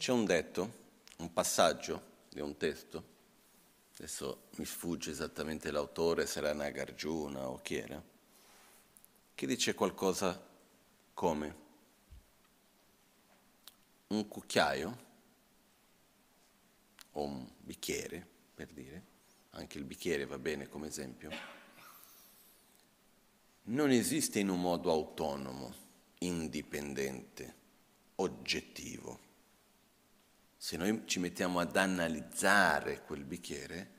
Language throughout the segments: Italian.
C'è un detto, un passaggio di un testo, adesso mi sfugge esattamente l'autore, sarà Nagarjuna o chi era, che dice qualcosa come un cucchiaio o un bicchiere, per dire, anche il bicchiere va bene come esempio, non esiste in un modo autonomo, indipendente, oggettivo. Se noi ci mettiamo ad analizzare quel bicchiere,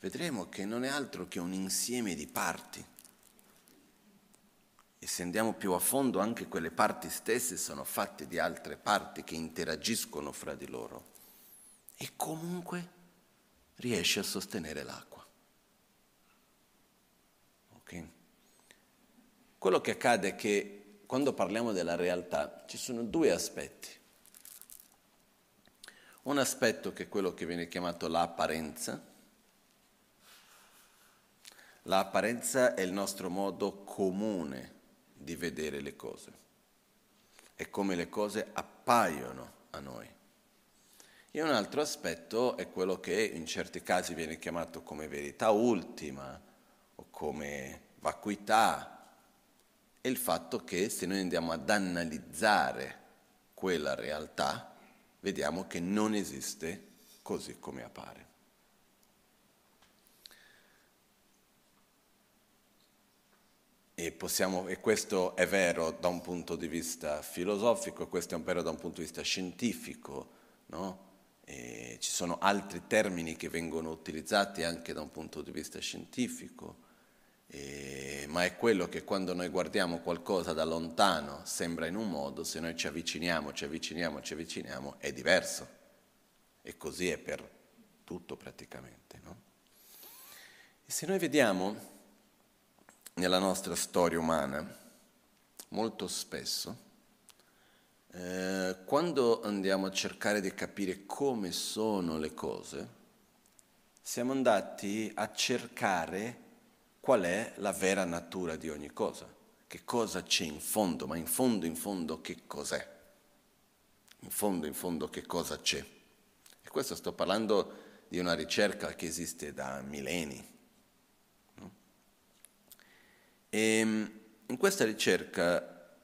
vedremo che non è altro che un insieme di parti. E se andiamo più a fondo, anche quelle parti stesse sono fatte di altre parti che interagiscono fra di loro. E comunque riesce a sostenere l'acqua. Ok? Quello che accade è che quando parliamo della realtà ci sono due aspetti. Un aspetto che è quello che viene chiamato l'apparenza. L'apparenza è il nostro modo comune di vedere le cose. È come le cose appaiono a noi. E un altro aspetto è quello che in certi casi viene chiamato come verità ultima o come vacuità, è il fatto che se noi andiamo ad analizzare quella realtà, vediamo che non esiste così come appare. E, possiamo, e, questo è vero da un punto di vista filosofico, questo è vero da un punto di vista scientifico, no? ci sono altri termini che vengono utilizzati anche da un punto di vista scientifico, eh, ma è quello che quando noi guardiamo qualcosa da lontano sembra in un modo, se noi ci avviciniamo, ci avviciniamo, ci avviciniamo, è diverso. E così è per tutto praticamente. No? E se noi vediamo nella nostra storia umana, molto spesso, eh, quando andiamo a cercare di capire come sono le cose, siamo andati a cercare qual è la vera natura di ogni cosa, che cosa c'è in fondo, ma in fondo, in fondo che cos'è? In fondo, in fondo che cosa c'è? E questo sto parlando di una ricerca che esiste da millenni. E ehm, in questa ricerca,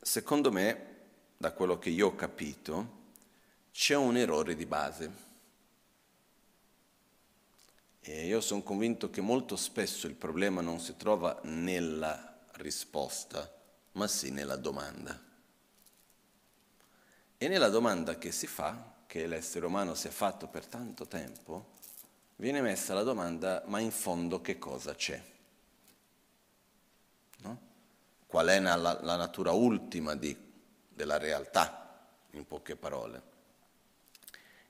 secondo me, da quello che io ho capito, c'è un errore di base. E io sono convinto che molto spesso il problema non si trova nella risposta, ma sì nella domanda. E nella domanda che si fa, che l'essere umano si è fatto per tanto tempo, viene messa la domanda, ma in fondo che cosa c'è? No? Qual è la, la natura ultima di della realtà, in poche parole.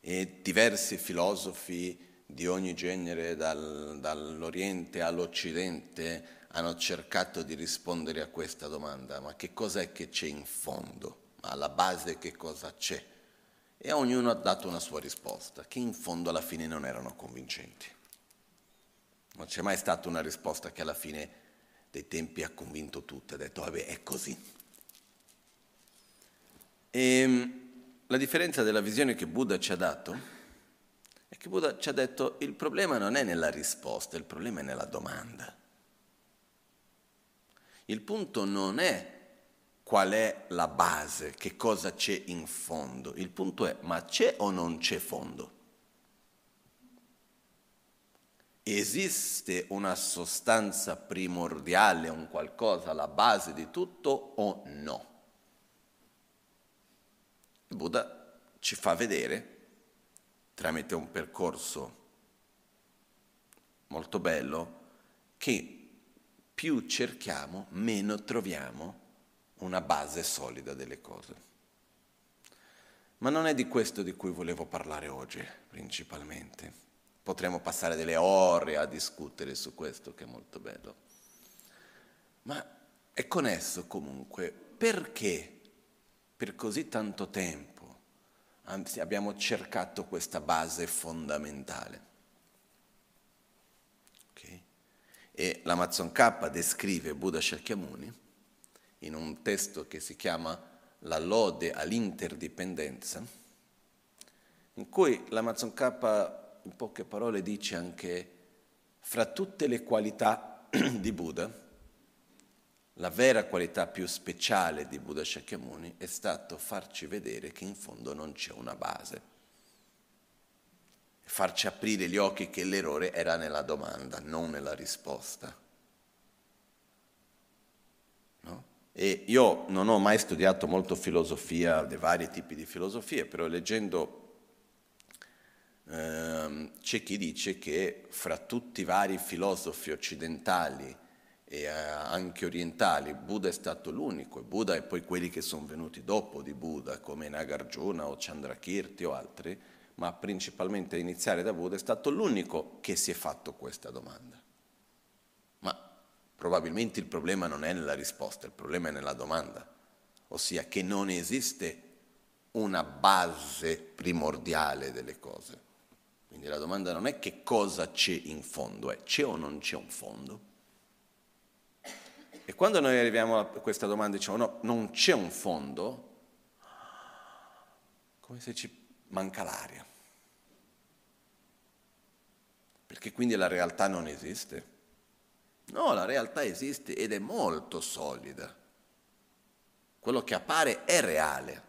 E diversi filosofi di ogni genere, dal, dall'Oriente all'Occidente, hanno cercato di rispondere a questa domanda, ma che cos'è che c'è in fondo? Ma alla base che cosa c'è? E ognuno ha dato una sua risposta, che in fondo alla fine non erano convincenti. Non c'è mai stata una risposta che alla fine dei tempi ha convinto tutti, ha detto, vabbè, è così. E ehm, la differenza della visione che Buddha ci ha dato è che Buddha ci ha detto il problema non è nella risposta, il problema è nella domanda. Il punto non è qual è la base, che cosa c'è in fondo, il punto è ma c'è o non c'è fondo? Esiste una sostanza primordiale, un qualcosa alla base di tutto o no? Il Buddha ci fa vedere, tramite un percorso molto bello, che più cerchiamo, meno troviamo una base solida delle cose. Ma non è di questo di cui volevo parlare oggi, principalmente. Potremmo passare delle ore a discutere su questo, che è molto bello. Ma è con esso comunque perché per così tanto tempo abbiamo cercato questa base fondamentale. Okay? E l'Amazon K descrive Buddha Shakyamuni in un testo che si chiama La lode all'interdipendenza, in cui l'Amazon K in poche parole dice anche fra tutte le qualità di Buddha, la vera qualità più speciale di Buddha Shakyamuni è stato farci vedere che in fondo non c'è una base, farci aprire gli occhi che l'errore era nella domanda, non nella risposta. No? E io non ho mai studiato molto filosofia, dei vari tipi di filosofie, però leggendo ehm, c'è chi dice che fra tutti i vari filosofi occidentali e eh, anche orientali, Buddha è stato l'unico, e Buddha e poi quelli che sono venuti dopo di Buddha, come Nagarjuna o Chandrakirti o altri, ma principalmente a iniziare da Buddha, è stato l'unico che si è fatto questa domanda. Ma probabilmente il problema non è nella risposta, il problema è nella domanda, ossia che non esiste una base primordiale delle cose. Quindi la domanda non è che cosa c'è in fondo, è c'è o non c'è un fondo. E quando noi arriviamo a questa domanda e diciamo no, non c'è un fondo, come se ci manca l'aria. Perché quindi la realtà non esiste. No, la realtà esiste ed è molto solida. Quello che appare è reale,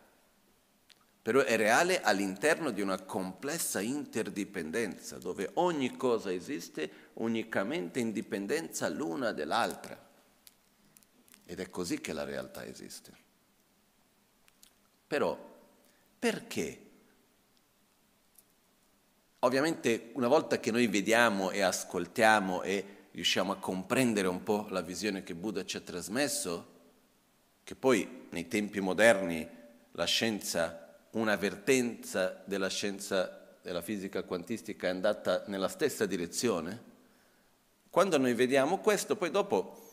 però è reale all'interno di una complessa interdipendenza, dove ogni cosa esiste unicamente in dipendenza l'una dall'altra. Ed è così che la realtà esiste. Però perché? Ovviamente una volta che noi vediamo e ascoltiamo e riusciamo a comprendere un po' la visione che Buddha ci ha trasmesso, che poi nei tempi moderni la scienza, un'avvertenza della scienza della fisica quantistica è andata nella stessa direzione, quando noi vediamo questo, poi dopo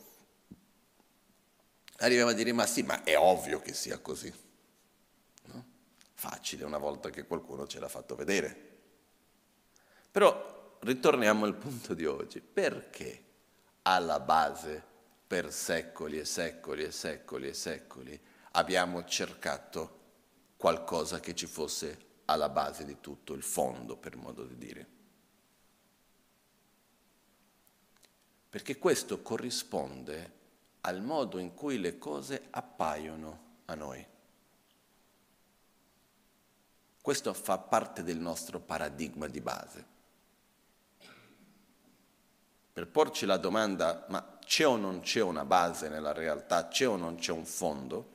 arriviamo a dire ma sì, ma è ovvio che sia così. No? Facile una volta che qualcuno ce l'ha fatto vedere. Però ritorniamo al punto di oggi. Perché alla base per secoli e secoli e secoli e secoli abbiamo cercato qualcosa che ci fosse alla base di tutto, il fondo per modo di dire? Perché questo corrisponde al modo in cui le cose appaiono a noi. Questo fa parte del nostro paradigma di base. Per porci la domanda, ma c'è o non c'è una base nella realtà, c'è o non c'è un fondo,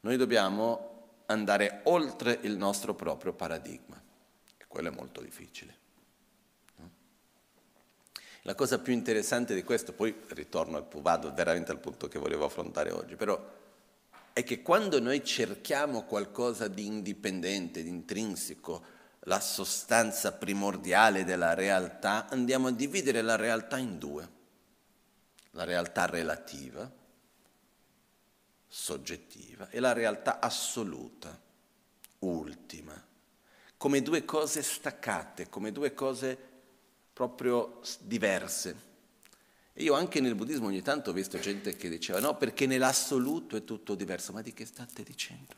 noi dobbiamo andare oltre il nostro proprio paradigma e quello è molto difficile. La cosa più interessante di questo, poi ritorno vado veramente al punto che volevo affrontare oggi, però è che quando noi cerchiamo qualcosa di indipendente, di intrinseco, la sostanza primordiale della realtà, andiamo a dividere la realtà in due. La realtà relativa, soggettiva, e la realtà assoluta, ultima, come due cose staccate, come due cose proprio diverse. E io anche nel buddismo ogni tanto ho visto gente che diceva no, perché nell'assoluto è tutto diverso. Ma di che state dicendo?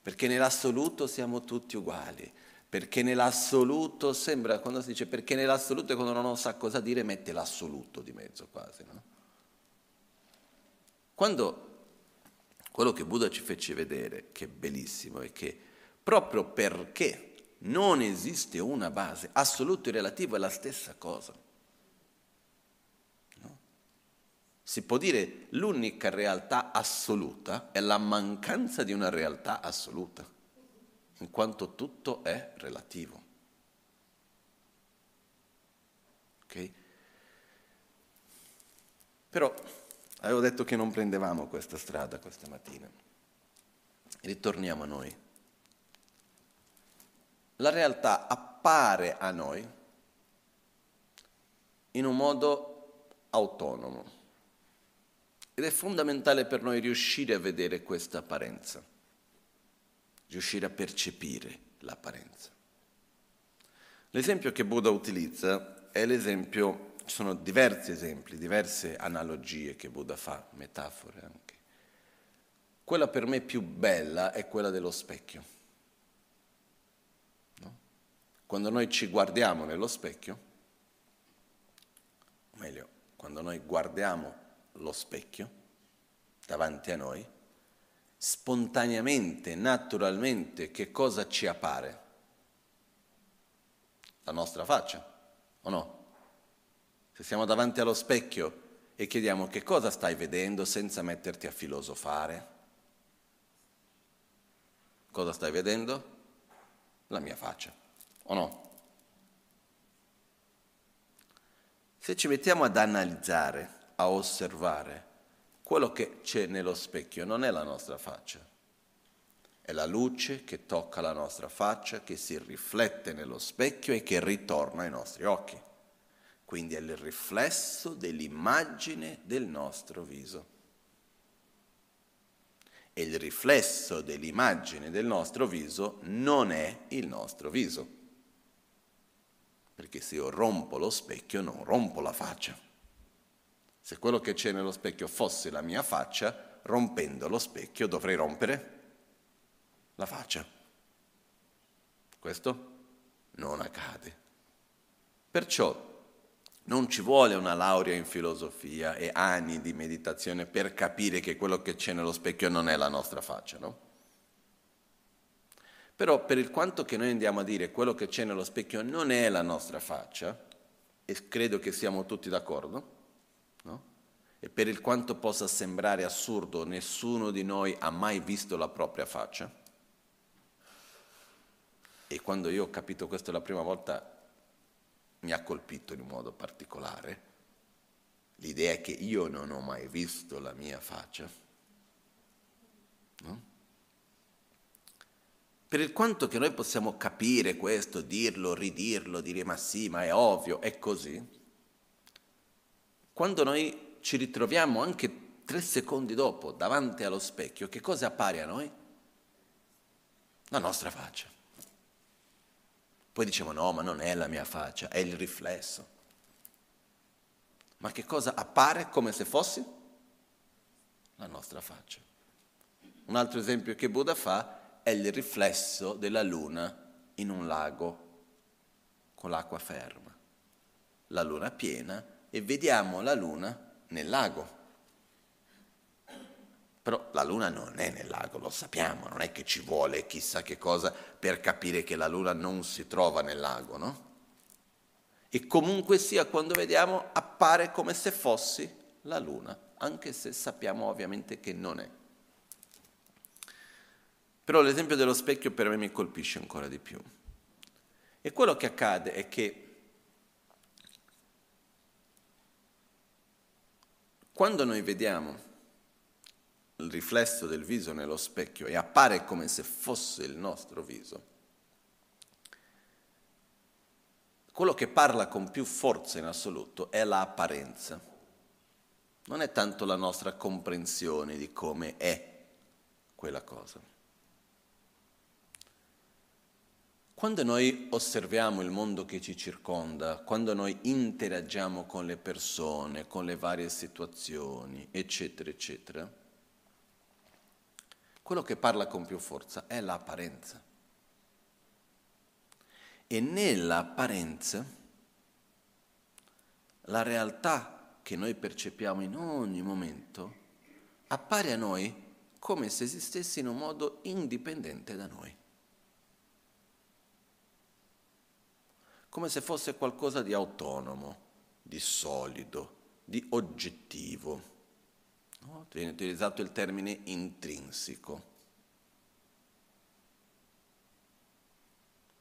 Perché nell'assoluto siamo tutti uguali. Perché nell'assoluto sembra, quando si dice perché nell'assoluto è quando non sa cosa dire, mette l'assoluto di mezzo quasi. No? Quando quello che Buddha ci fece vedere, che è bellissimo, è che proprio perché non esiste una base, assoluto e relativo è la stessa cosa. No? Si può dire l'unica realtà assoluta è la mancanza di una realtà assoluta, in quanto tutto è relativo. Ok? Però avevo detto che non prendevamo questa strada questa mattina. Ritorniamo a noi la realtà appare a noi in un modo autonomo ed è fondamentale per noi riuscire a vedere questa apparenza, riuscire a percepire l'apparenza. L'esempio che Buddha utilizza è l'esempio, ci sono diversi esempi, diverse analogie che Buddha fa, metafore anche. quella per me più bella è quella dello specchio. Quando noi ci guardiamo nello specchio, o meglio, quando noi guardiamo lo specchio davanti a noi, spontaneamente, naturalmente, che cosa ci appare? La nostra faccia, o no? Se siamo davanti allo specchio e chiediamo che cosa stai vedendo senza metterti a filosofare, cosa stai vedendo? La mia faccia, o no? Se ci mettiamo ad analizzare, a osservare, quello che c'è nello specchio non è la nostra faccia, è la luce che tocca la nostra faccia, che si riflette nello specchio e che ritorna ai nostri occhi. Quindi è il riflesso dell'immagine del nostro viso. E il riflesso dell'immagine del nostro viso non è il nostro viso. Perché se io rompo lo specchio non rompo la faccia. Se quello che c'è nello specchio fosse la mia faccia, rompendo lo specchio dovrei rompere la faccia. Questo non accade. Perciò non ci vuole una laurea in filosofia e anni di meditazione per capire che quello che c'è nello specchio non è la nostra faccia, no? Però per il quanto che noi andiamo a dire quello che c'è nello specchio non è la nostra faccia, e credo che siamo tutti d'accordo, no? E per il quanto possa sembrare assurdo, nessuno di noi ha mai visto la propria faccia. E quando io ho capito questo la prima volta mi ha colpito in un modo particolare. L'idea che io non ho mai visto la mia faccia. No? Per il quanto che noi possiamo capire questo, dirlo, ridirlo, dire ma sì, ma è ovvio, è così, quando noi ci ritroviamo anche tre secondi dopo davanti allo specchio, che cosa appare a noi? La nostra faccia. Poi diciamo no, ma non è la mia faccia, è il riflesso. Ma che cosa appare come se fosse? La nostra faccia. Un altro esempio che Buddha fa è il riflesso della luna in un lago con l'acqua ferma. La luna piena e vediamo la luna nel lago. Però la Luna non è nel lago, lo sappiamo, non è che ci vuole chissà che cosa per capire che la Luna non si trova nel lago, no? E comunque sia, quando vediamo, appare come se fosse la Luna, anche se sappiamo ovviamente che non è. Però l'esempio dello specchio per me mi colpisce ancora di più. E quello che accade è che quando noi vediamo il riflesso del viso nello specchio e appare come se fosse il nostro viso, quello che parla con più forza in assoluto è l'apparenza. Non è tanto la nostra comprensione di come è quella cosa. Quando noi osserviamo il mondo che ci circonda, quando noi interagiamo con le persone, con le varie situazioni, eccetera, eccetera, quello che parla con più forza è l'apparenza. E nell'apparenza la realtà che noi percepiamo in ogni momento appare a noi come se esistesse in un modo indipendente da noi. Come se fosse qualcosa di autonomo, di solido, di oggettivo. No? Viene utilizzato il termine intrinseco.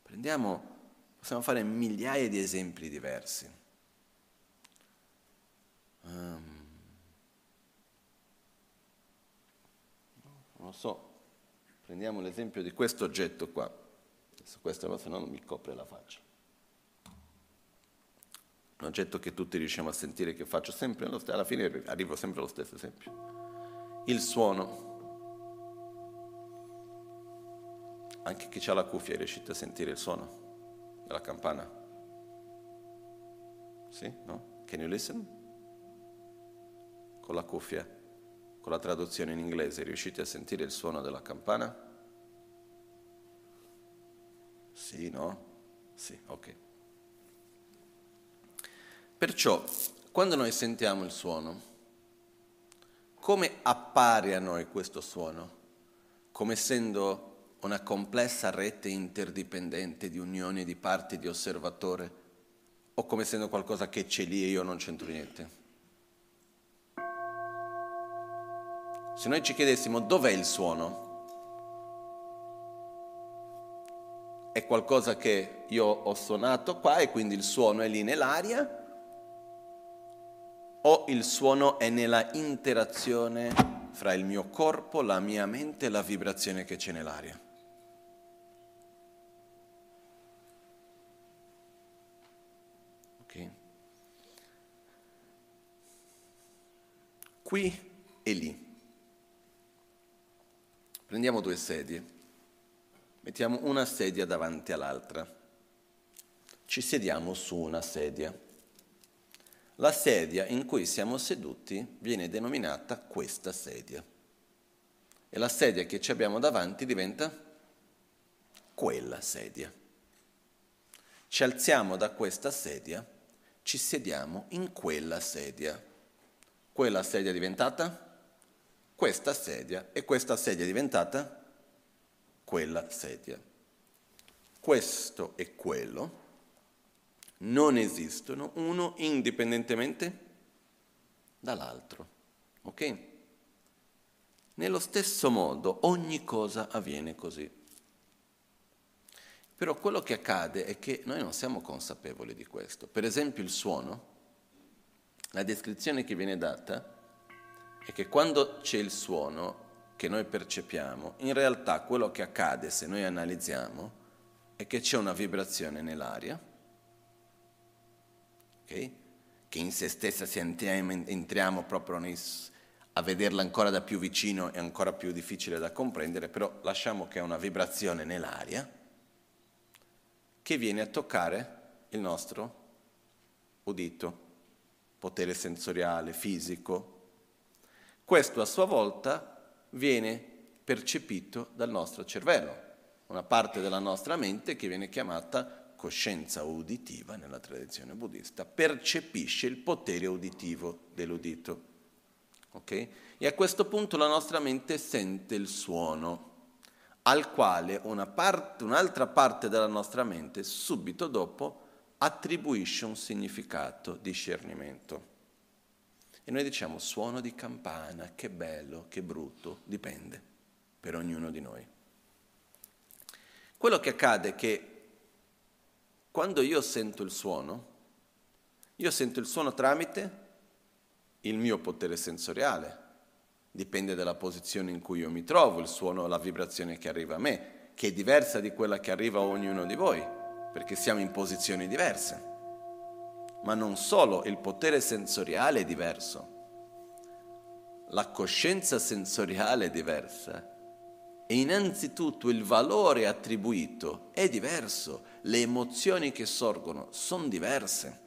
Prendiamo, possiamo fare migliaia di esempi diversi. Um, non lo so, prendiamo l'esempio di questo oggetto qua. Adesso questo se no non mi copre la faccia un oggetto che tutti riusciamo a sentire, che faccio sempre, alla fine arrivo sempre allo stesso esempio. Il suono. Anche chi ha la cuffia è riuscito a sentire il suono della campana? Sì? No? Can you listen? Con la cuffia. con la traduzione in inglese, riuscite a sentire il suono della campana? Sì, no? Sì, ok. Perciò, quando noi sentiamo il suono, come appare a noi questo suono? Come essendo una complessa rete interdipendente di unioni di parti di osservatore o come essendo qualcosa che c'è lì e io non c'entro niente? Se noi ci chiedessimo dov'è il suono, è qualcosa che io ho suonato qua e quindi il suono è lì nell'aria, o il suono è nella interazione fra il mio corpo, la mia mente e la vibrazione che c'è nell'aria. Ok? Qui e lì. Prendiamo due sedie, mettiamo una sedia davanti all'altra, ci sediamo su una sedia. La sedia in cui siamo seduti viene denominata questa sedia e la sedia che ci abbiamo davanti diventa quella sedia. Ci alziamo da questa sedia, ci sediamo in quella sedia. Quella sedia è diventata questa sedia e questa sedia è diventata quella sedia. Questo e quello non esistono uno indipendentemente dall'altro. Ok? Nello stesso modo ogni cosa avviene così. Però quello che accade è che noi non siamo consapevoli di questo. Per esempio il suono, la descrizione che viene data è che quando c'è il suono che noi percepiamo, in realtà quello che accade se noi analizziamo è che c'è una vibrazione nell'aria, okay? che in se stessa se entriamo proprio nei, a vederla ancora da più vicino è ancora più difficile da comprendere, però lasciamo che è una vibrazione nell'aria che viene a toccare il nostro udito, potere sensoriale, fisico, questo a sua volta viene percepito dal nostro cervello, una parte della nostra mente che viene chiamata coscienza uditiva nella tradizione buddista, percepisce il potere uditivo dell'udito. Okay? E a questo punto la nostra mente sente il suono, al quale parte, un'altra parte della nostra mente subito dopo attribuisce un significato, discernimento. E noi diciamo suono di campana, che bello, che brutto, dipende per ognuno di noi. Quello che accade è che quando io sento il suono, io sento il suono tramite il mio potere sensoriale, dipende dalla posizione in cui io mi trovo, il suono, la vibrazione che arriva a me, che è diversa di quella che arriva a ognuno di voi, perché siamo in posizioni diverse ma non solo, il potere sensoriale è diverso. La coscienza sensoriale è diversa. E innanzitutto il valore attribuito è diverso, le emozioni che sorgono sono diverse.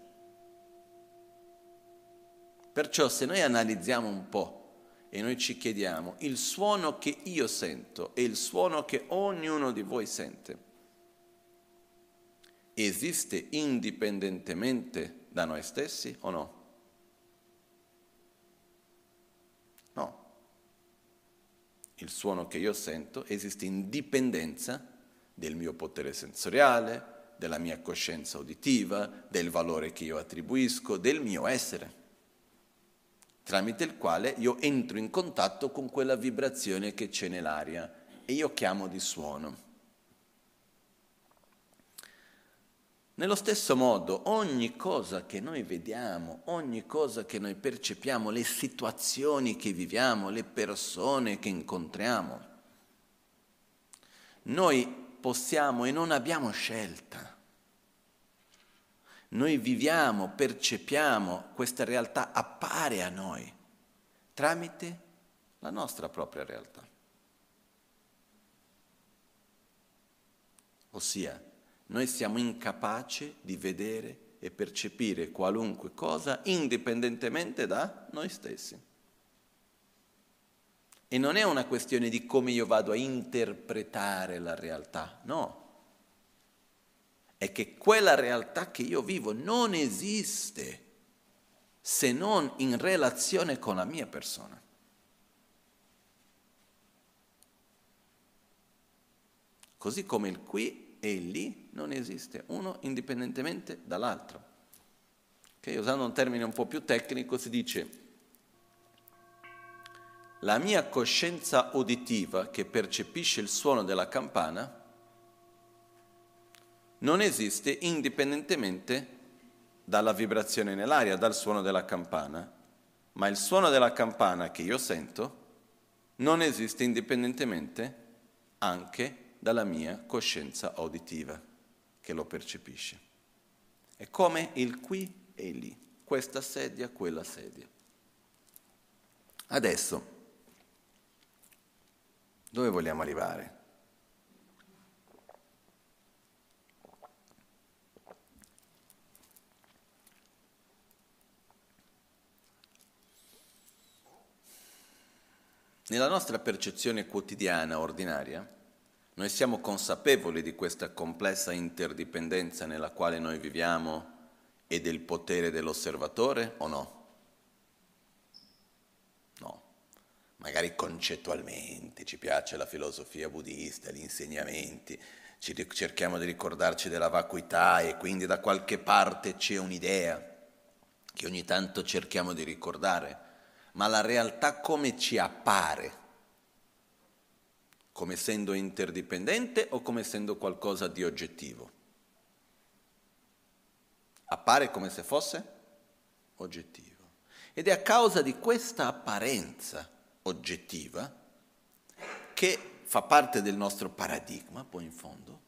Perciò se noi analizziamo un po' e noi ci chiediamo il suono che io sento e il suono che ognuno di voi sente, esiste indipendentemente da noi stessi o no? Il suono che io sento esiste in dipendenza del mio potere sensoriale, della mia coscienza uditiva, del valore che io attribuisco, del mio essere, tramite il quale io entro in contatto con quella vibrazione che c'è nell'aria e io chiamo di suono. Nello stesso modo, ogni cosa che noi vediamo, ogni cosa che noi percepiamo, le situazioni che viviamo, le persone che incontriamo, noi possiamo e non abbiamo scelta. Noi viviamo, percepiamo, questa realtà appare a noi tramite la nostra propria realtà. Ossia, noi siamo incapaci di vedere e percepire qualunque cosa indipendentemente da noi stessi. E non è una questione di come io vado a interpretare la realtà, no. È che quella realtà che io vivo non esiste se non in relazione con la mia persona. Così come il qui e lì non esiste uno indipendentemente dall'altro. Okay? Usando un termine un po' più tecnico si dice la mia coscienza uditiva che percepisce il suono della campana non esiste indipendentemente dalla vibrazione nell'aria, dal suono della campana, ma il suono della campana che io sento non esiste indipendentemente anche dalla mia coscienza uditiva che lo percepisce. È come il qui e il lì, questa sedia, quella sedia. Adesso, dove vogliamo arrivare? Nella nostra percezione quotidiana, ordinaria, noi siamo consapevoli di questa complessa interdipendenza nella quale noi viviamo e del potere dell'osservatore o no? No. Magari concettualmente ci piace la filosofia buddista, gli insegnamenti, cerchiamo di ricordarci della vacuità e quindi da qualche parte c'è un'idea che ogni tanto cerchiamo di ricordare ma la realtà come ci appare? Come essendo interdipendente o come essendo qualcosa di oggettivo? Appare come se fosse oggettivo. Ed è a causa di questa apparenza oggettiva che fa parte del nostro paradigma, poi in fondo,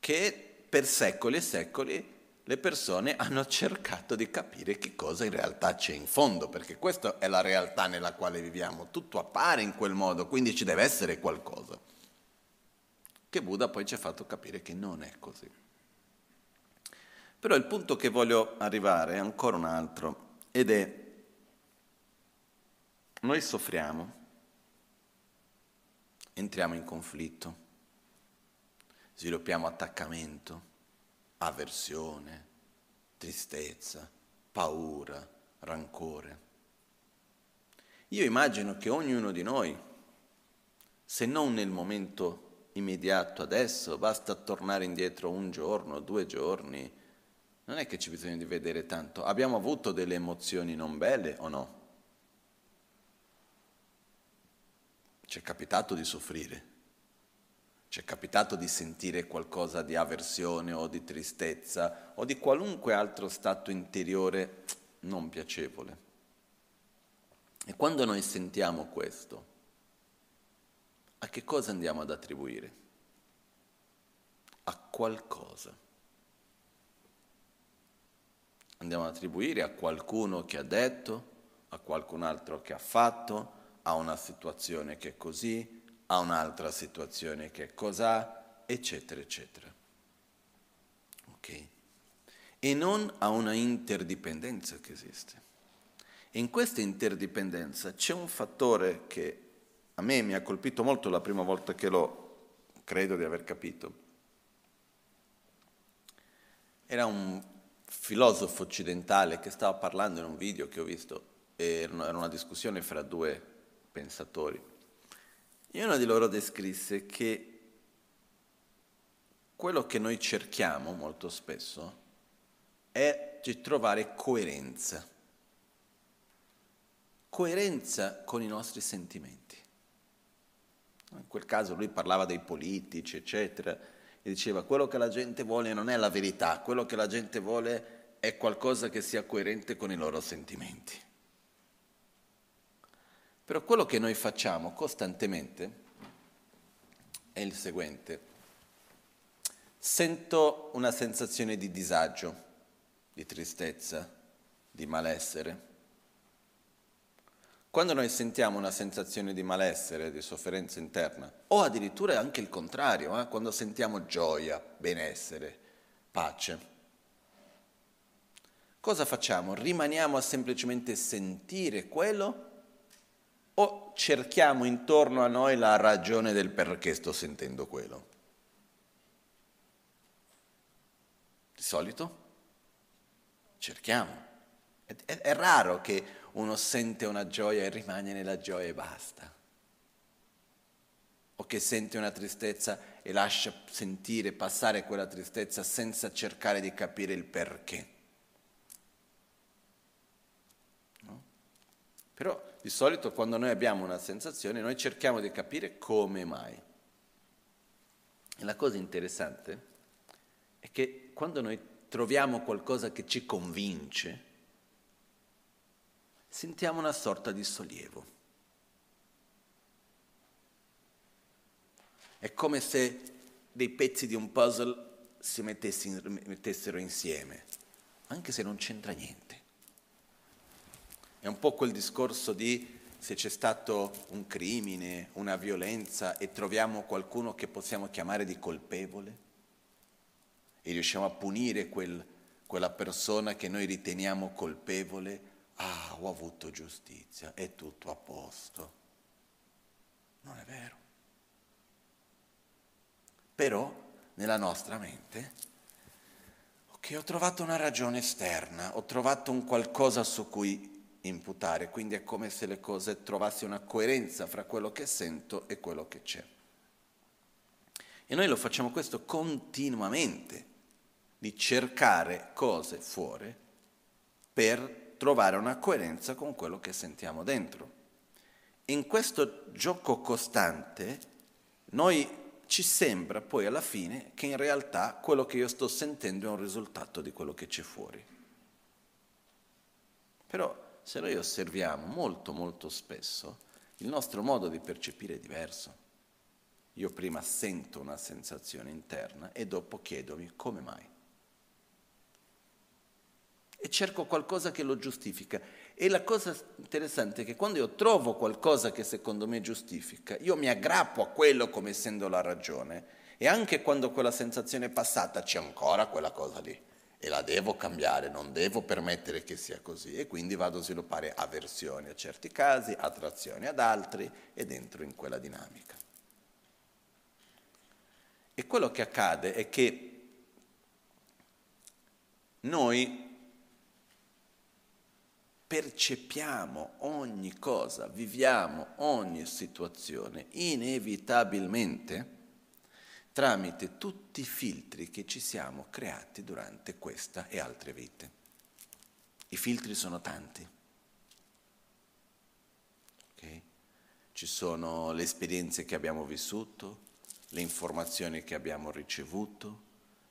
che per secoli e secoli le persone hanno cercato di capire che cosa in realtà c'è in fondo, perché questa è la realtà nella quale viviamo, tutto appare in quel modo, quindi ci deve essere qualcosa. Che Buddha poi ci ha fatto capire che non è così. Però il punto che voglio arrivare è ancora un altro, ed è, noi soffriamo, entriamo in conflitto, sviluppiamo attaccamento, avversione, tristezza, paura, rancore. Io immagino che ognuno di noi, se non nel momento immediato adesso, basta tornare indietro un giorno, due giorni, non è che ci bisogna di vedere tanto. Abbiamo avuto delle emozioni non belle o no? Ci è capitato di soffrire. Ci è capitato di sentire qualcosa di avversione o di tristezza o di qualunque altro stato interiore non piacevole. E quando noi sentiamo questo, a che cosa andiamo ad attribuire? A qualcosa. Andiamo ad attribuire a qualcuno che ha detto, a qualcun altro che ha fatto, a una situazione che è così, a un'altra situazione che è cos'ha, eccetera, eccetera. Ok? E non a una interdipendenza che esiste. In questa interdipendenza c'è un fattore che a me mi ha colpito molto la prima volta che l'ho, credo di aver capito. Era un filosofo occidentale che stava parlando in un video che ho visto, era una discussione fra due pensatori e uno di loro descrisse che quello che noi cerchiamo molto spesso è di trovare coerenza. Coerenza con i nostri sentimenti. In quel caso lui parlava dei politici, eccetera, e diceva quello che la gente vuole non è la verità, quello che la gente vuole è qualcosa che sia coerente con i loro sentimenti. Però quello che noi facciamo costantemente è il seguente. Sento una sensazione di disagio, di tristezza, di malessere. Quando noi sentiamo una sensazione di malessere, di sofferenza interna, o addirittura anche il contrario, eh? quando sentiamo gioia, benessere, pace, cosa facciamo? Rimaniamo a semplicemente sentire quello o cerchiamo intorno a noi la ragione del perché sto sentendo quello? Di solito cerchiamo. È, è, è raro che uno sente una gioia e rimane nella gioia e basta. O che sente una tristezza e lascia sentire, passare quella tristezza senza cercare di capire il perché. No? Però di solito quando noi abbiamo una sensazione noi cerchiamo di capire come mai. E la cosa interessante è che quando noi troviamo qualcosa che ci convince, sentiamo una sorta di sollievo. È come se dei pezzi di un puzzle si mettessero insieme, anche se non c'entra niente. È un po' quel discorso di se c'è stato un crimine, una violenza e troviamo qualcuno che possiamo chiamare di colpevole e riusciamo a punire quel, quella persona che noi riteniamo colpevole, ah, ho avuto giustizia, è tutto a posto. Non è vero. Però nella nostra mente, ok, ho trovato una ragione esterna, ho trovato un qualcosa su cui imputare, quindi è come se le cose trovassero una coerenza fra quello che sento e quello che c'è. E noi lo facciamo questo continuamente, di cercare cose fuori per trovare una coerenza con quello che sentiamo dentro. In questo gioco costante noi ci sembra poi alla fine che in realtà quello che io sto sentendo è un risultato di quello che c'è fuori. Però se noi osserviamo molto molto spesso, il nostro modo di percepire è diverso. Io prima sento una sensazione interna e dopo chiedomi come mai. E cerco qualcosa che lo giustifica. E la cosa interessante è che quando io trovo qualcosa che secondo me giustifica, io mi aggrappo a quello come essendo la ragione e anche quando quella sensazione è passata c'è ancora quella cosa lì e la devo cambiare, non devo permettere che sia così e quindi vado a sviluppare avversioni a certi casi, attrazioni ad altri e dentro in quella dinamica. E quello che accade è che noi percepiamo ogni cosa, viviamo ogni situazione inevitabilmente tramite tutti i filtri che ci siamo creati durante questa e altre vite. I filtri sono tanti. Okay? Ci sono le esperienze che abbiamo vissuto, le informazioni che abbiamo ricevuto,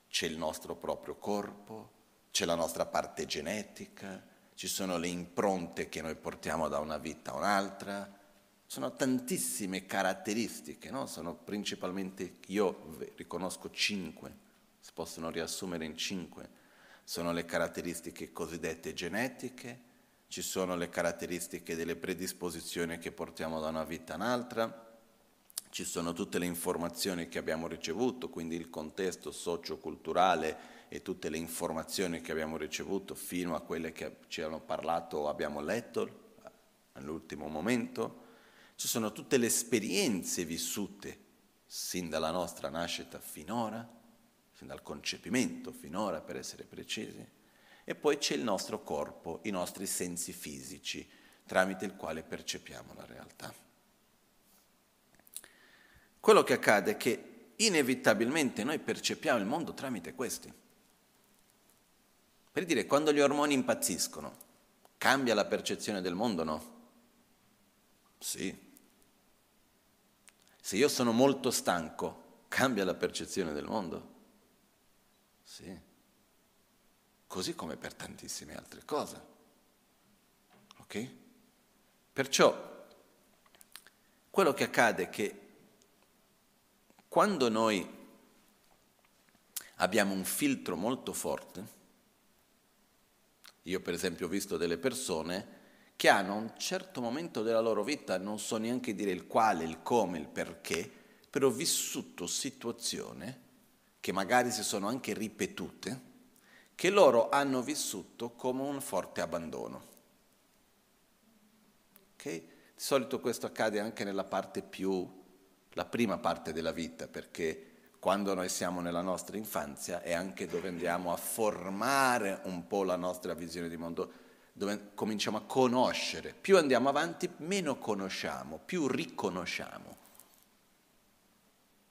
c'è il nostro proprio corpo, c'è la nostra parte genetica, ci sono le impronte che noi portiamo da una vita a un'altra, sono tantissime caratteristiche, no? sono principalmente, io riconosco cinque, si possono riassumere in cinque, sono le caratteristiche cosiddette genetiche, ci sono le caratteristiche delle predisposizioni che portiamo da una vita a un'altra, ci sono tutte le informazioni che abbiamo ricevuto, quindi il contesto socio-culturale e tutte le informazioni che abbiamo ricevuto fino a quelle che ci hanno parlato o abbiamo letto all'ultimo momento. Ci sono tutte le esperienze vissute sin dalla nostra nascita finora, sin dal concepimento finora per essere precisi, e poi c'è il nostro corpo, i nostri sensi fisici, tramite il quale percepiamo la realtà. Quello che accade è che inevitabilmente noi percepiamo il mondo tramite questi. Per dire, quando gli ormoni impazziscono, cambia la percezione del mondo, no? Sì. Se io sono molto stanco, cambia la percezione del mondo? Sì. Così come per tantissime altre cose. Ok? Perciò quello che accade è che quando noi abbiamo un filtro molto forte, io per esempio ho visto delle persone che hanno a un certo momento della loro vita, non so neanche dire il quale, il come, il perché, però vissuto situazioni che magari si sono anche ripetute, che loro hanno vissuto come un forte abbandono. Okay? Di solito questo accade anche nella parte più, la prima parte della vita, perché quando noi siamo nella nostra infanzia è anche dove andiamo a formare un po' la nostra visione di mondo, dove cominciamo a conoscere. Più andiamo avanti, meno conosciamo, più riconosciamo.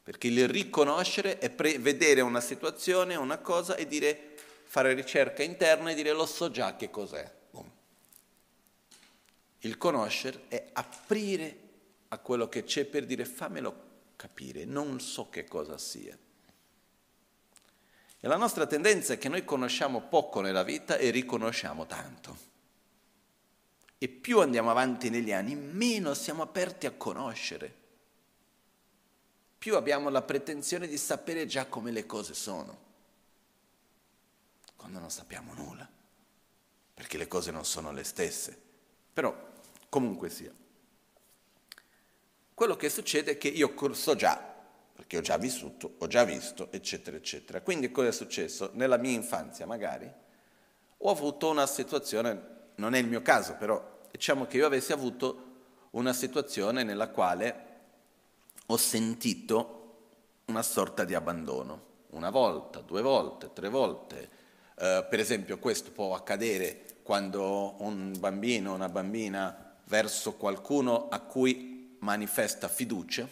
Perché il riconoscere è pre- vedere una situazione, una cosa e dire, fare ricerca interna e dire lo so già che cos'è. Boom. Il conoscere è aprire a quello che c'è per dire fammelo capire, non so che cosa sia. E la nostra tendenza è che noi conosciamo poco nella vita e riconosciamo tanto. E più andiamo avanti negli anni, meno siamo aperti a conoscere. Più abbiamo la pretensione di sapere già come le cose sono, quando non sappiamo nulla, perché le cose non sono le stesse. Però, comunque sia. Quello che succede è che io so già, perché ho già vissuto, ho già visto, eccetera, eccetera. Quindi cosa è successo? Nella mia infanzia magari ho avuto una situazione, non è il mio caso, però diciamo che io avessi avuto una situazione nella quale ho sentito una sorta di abbandono, una volta, due volte, tre volte. Uh, per esempio questo può accadere quando un bambino o una bambina verso qualcuno a cui manifesta fiducia,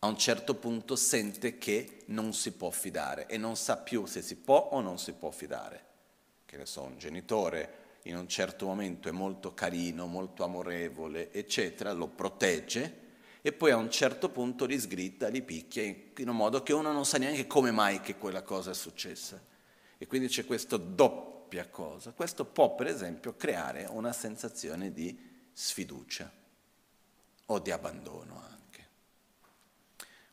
a un certo punto sente che non si può fidare e non sa più se si può o non si può fidare. Che ne so, un genitore in un certo momento è molto carino, molto amorevole, eccetera, lo protegge e poi a un certo punto li sgritta, li picchia in un modo che uno non sa neanche come mai che quella cosa è successa. E quindi c'è questa doppia cosa. Questo può per esempio creare una sensazione di sfiducia o di abbandono anche.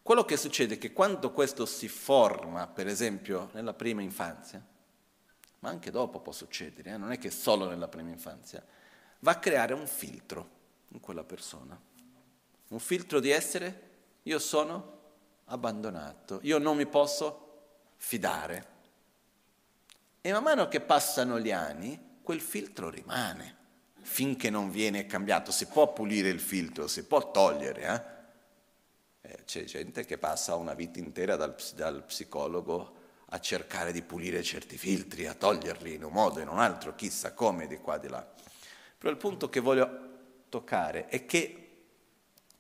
Quello che succede è che quando questo si forma, per esempio nella prima infanzia, ma anche dopo può succedere, eh? non è che solo nella prima infanzia, va a creare un filtro in quella persona. Un filtro di essere io sono abbandonato, io non mi posso fidare. E man mano che passano gli anni, quel filtro rimane finché non viene cambiato. Si può pulire il filtro, si può togliere. Eh? Eh, c'è gente che passa una vita intera dal, dal psicologo a cercare di pulire certi filtri, a toglierli in un modo o in un altro, chissà come, di qua di là. Però il punto che voglio toccare è che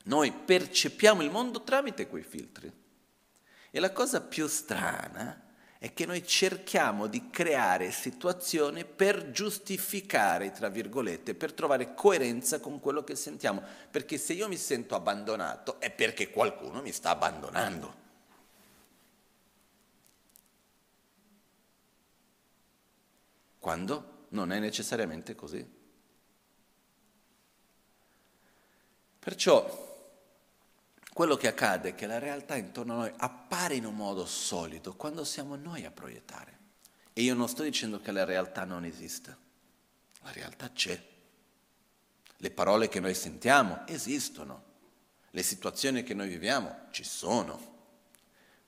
noi percepiamo il mondo tramite quei filtri. E la cosa più strana è che noi cerchiamo di creare situazioni per giustificare, tra virgolette, per trovare coerenza con quello che sentiamo. Perché se io mi sento abbandonato è perché qualcuno mi sta abbandonando. Quando non è necessariamente così. Perciò quello che accade è che la realtà intorno a noi appare in un modo solido quando siamo noi a proiettare. E io non sto dicendo che la realtà non esista, la realtà c'è. Le parole che noi sentiamo esistono, le situazioni che noi viviamo ci sono.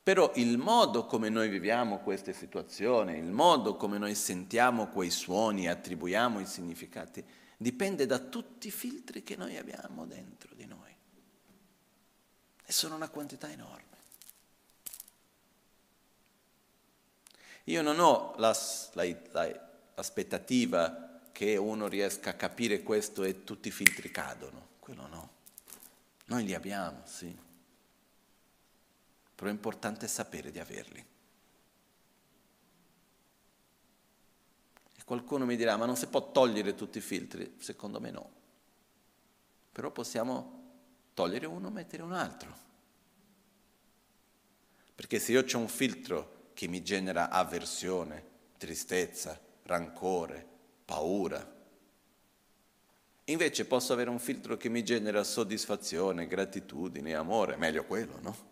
Però il modo come noi viviamo queste situazioni, il modo come noi sentiamo quei suoni, attribuiamo i significati, dipende da tutti i filtri che noi abbiamo dentro di noi e sono una quantità enorme. Io non ho la, la, la, l'aspettativa che uno riesca a capire questo e tutti i filtri cadono, quello no. Noi li abbiamo, sì, però è importante sapere di averli. E qualcuno mi dirà, ma non si può togliere tutti i filtri? Secondo me no. Però possiamo togliere uno e mettere un altro. Perché se io ho un filtro che mi genera avversione, tristezza, rancore, paura, invece posso avere un filtro che mi genera soddisfazione, gratitudine, amore, meglio quello, no?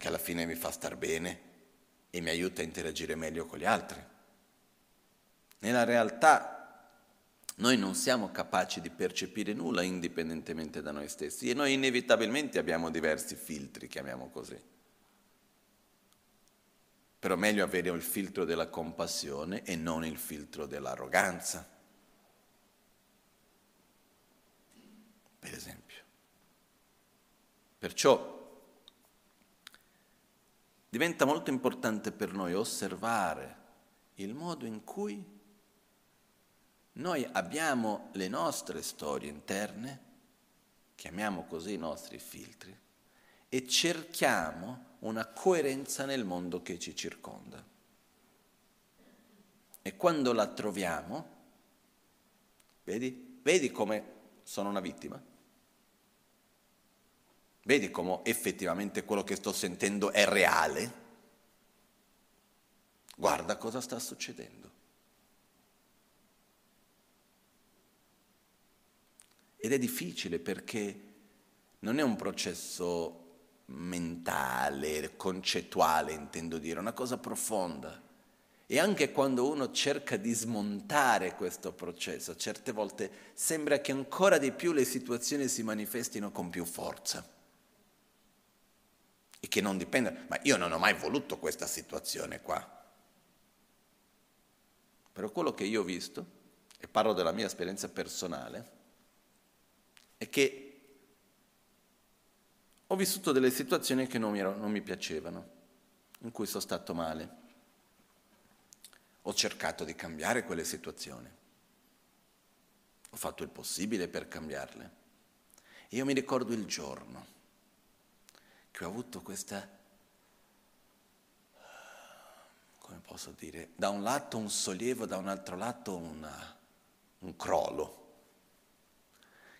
Che alla fine mi fa star bene e mi aiuta a interagire meglio con gli altri. Nella realtà noi non siamo capaci di percepire nulla indipendentemente da noi stessi e noi inevitabilmente abbiamo diversi filtri, chiamiamo così. Però meglio avere il filtro della compassione e non il filtro dell'arroganza. esempio. Perciò diventa molto importante per noi osservare il modo in cui noi abbiamo le nostre storie interne, chiamiamo così i nostri filtri, e cerchiamo una coerenza nel mondo che ci circonda. E quando la troviamo, vedi, vedi come sono una vittima? Vedi come effettivamente quello che sto sentendo è reale? Guarda cosa sta succedendo. Ed è difficile perché non è un processo mentale, concettuale, intendo dire, è una cosa profonda. E anche quando uno cerca di smontare questo processo, certe volte sembra che ancora di più le situazioni si manifestino con più forza. E che non dipenda, ma io non ho mai voluto questa situazione qua. Però quello che io ho visto, e parlo della mia esperienza personale, è che ho vissuto delle situazioni che non mi, ero, non mi piacevano, in cui sono stato male. Ho cercato di cambiare quelle situazioni. Ho fatto il possibile per cambiarle. E io mi ricordo il giorno che ho avuto questa, come posso dire, da un lato un sollievo, da un altro lato una, un crollo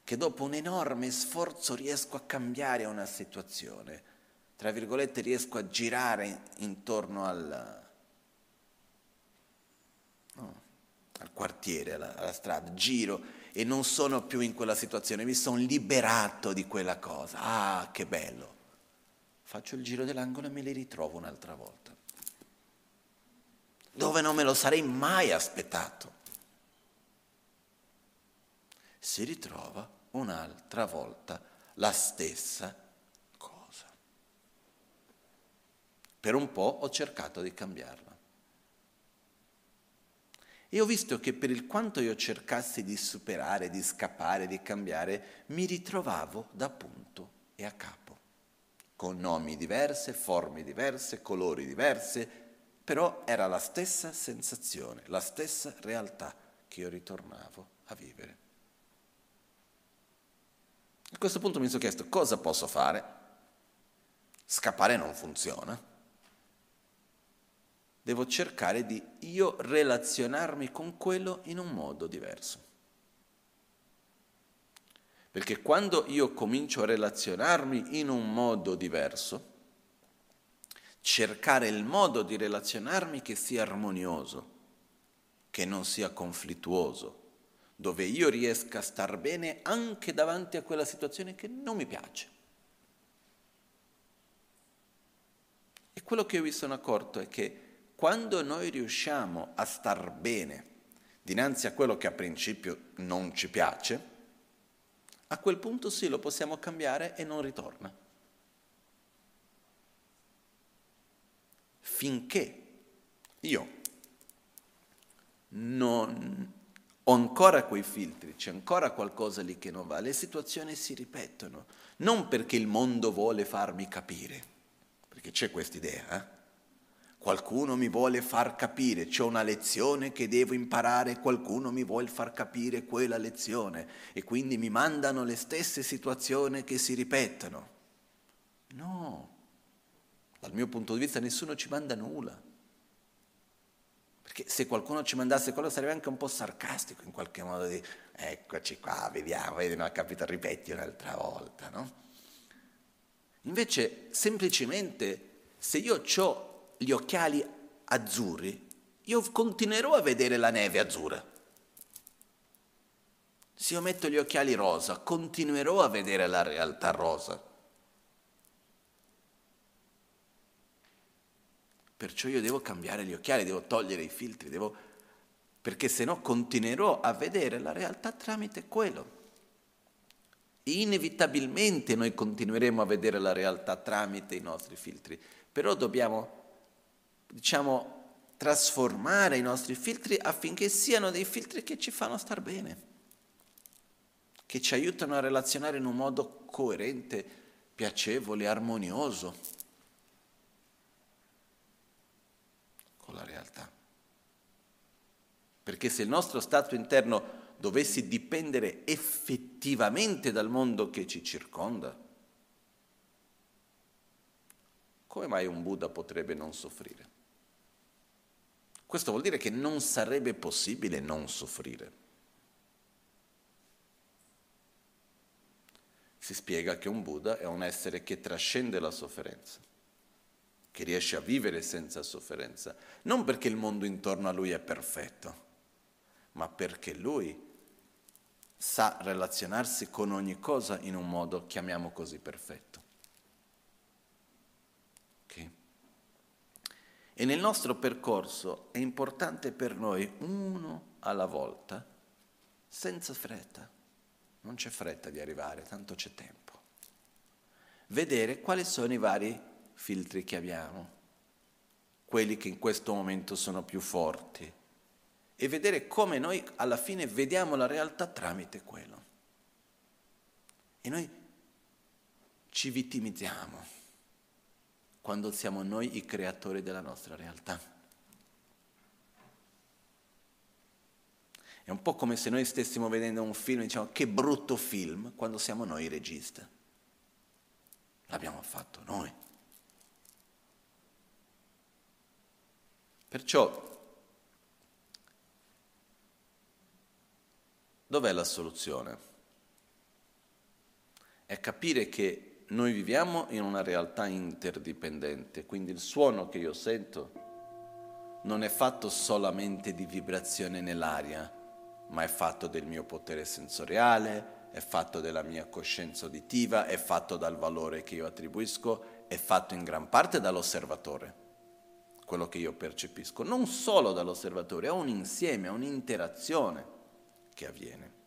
che dopo un enorme sforzo riesco a cambiare una situazione, tra virgolette riesco a girare intorno al, no, al quartiere, alla, alla strada, giro e non sono più in quella situazione, mi sono liberato di quella cosa. Ah, che bello! Faccio il giro dell'angolo e me li ritrovo un'altra volta, dove non me lo sarei mai aspettato. Si ritrova un'altra volta la stessa cosa. Per un po' ho cercato di cambiarla. E ho visto che per il quanto io cercassi di superare, di scappare, di cambiare, mi ritrovavo da punto e a capo, con nomi diverse, forme diverse, colori diverse, però era la stessa sensazione, la stessa realtà che io ritornavo a vivere. A questo punto mi sono chiesto cosa posso fare? Scappare non funziona. Devo cercare di io relazionarmi con quello in un modo diverso. Perché quando io comincio a relazionarmi in un modo diverso, cercare il modo di relazionarmi che sia armonioso, che non sia conflittuoso, dove io riesca a star bene anche davanti a quella situazione che non mi piace. E quello che io mi sono accorto è che quando noi riusciamo a star bene dinanzi a quello che a principio non ci piace, a quel punto sì lo possiamo cambiare e non ritorna. Finché io non ho ancora quei filtri, c'è ancora qualcosa lì che non va, le situazioni si ripetono, non perché il mondo vuole farmi capire, perché c'è questa idea, eh? Qualcuno mi vuole far capire, c'è una lezione che devo imparare, qualcuno mi vuole far capire quella lezione e quindi mi mandano le stesse situazioni che si ripetono. No, dal mio punto di vista nessuno ci manda nulla. Perché se qualcuno ci mandasse quello sarebbe anche un po' sarcastico in qualche modo di eccoci qua, vediamo, vedi, non ha capito, ripeti un'altra volta, no? Invece semplicemente se io ho gli occhiali azzurri, io continuerò a vedere la neve azzurra. Se io metto gli occhiali rosa, continuerò a vedere la realtà rosa. Perciò io devo cambiare gli occhiali, devo togliere i filtri, devo... perché se no continuerò a vedere la realtà tramite quello. Inevitabilmente noi continueremo a vedere la realtà tramite i nostri filtri, però dobbiamo, diciamo, trasformare i nostri filtri affinché siano dei filtri che ci fanno star bene. che ci aiutano a relazionare in un modo coerente, piacevole, armonioso con la realtà. Perché se il nostro stato interno dovesse dipendere effettivamente dal mondo che ci circonda, come mai un Buddha potrebbe non soffrire? Questo vuol dire che non sarebbe possibile non soffrire. Si spiega che un Buddha è un essere che trascende la sofferenza, che riesce a vivere senza sofferenza, non perché il mondo intorno a lui è perfetto, ma perché lui sa relazionarsi con ogni cosa in un modo, chiamiamo così, perfetto. E nel nostro percorso è importante per noi, uno alla volta, senza fretta, non c'è fretta di arrivare, tanto c'è tempo, vedere quali sono i vari filtri che abbiamo, quelli che in questo momento sono più forti, e vedere come noi alla fine vediamo la realtà tramite quello. E noi ci vittimizziamo quando siamo noi i creatori della nostra realtà. È un po' come se noi stessimo vedendo un film e diciamo che brutto film quando siamo noi i regista. L'abbiamo fatto noi. Perciò, dov'è la soluzione? È capire che noi viviamo in una realtà interdipendente, quindi il suono che io sento non è fatto solamente di vibrazione nell'aria, ma è fatto del mio potere sensoriale, è fatto della mia coscienza uditiva, è fatto dal valore che io attribuisco, è fatto in gran parte dall'osservatore, quello che io percepisco, non solo dall'osservatore, è un insieme, è un'interazione che avviene.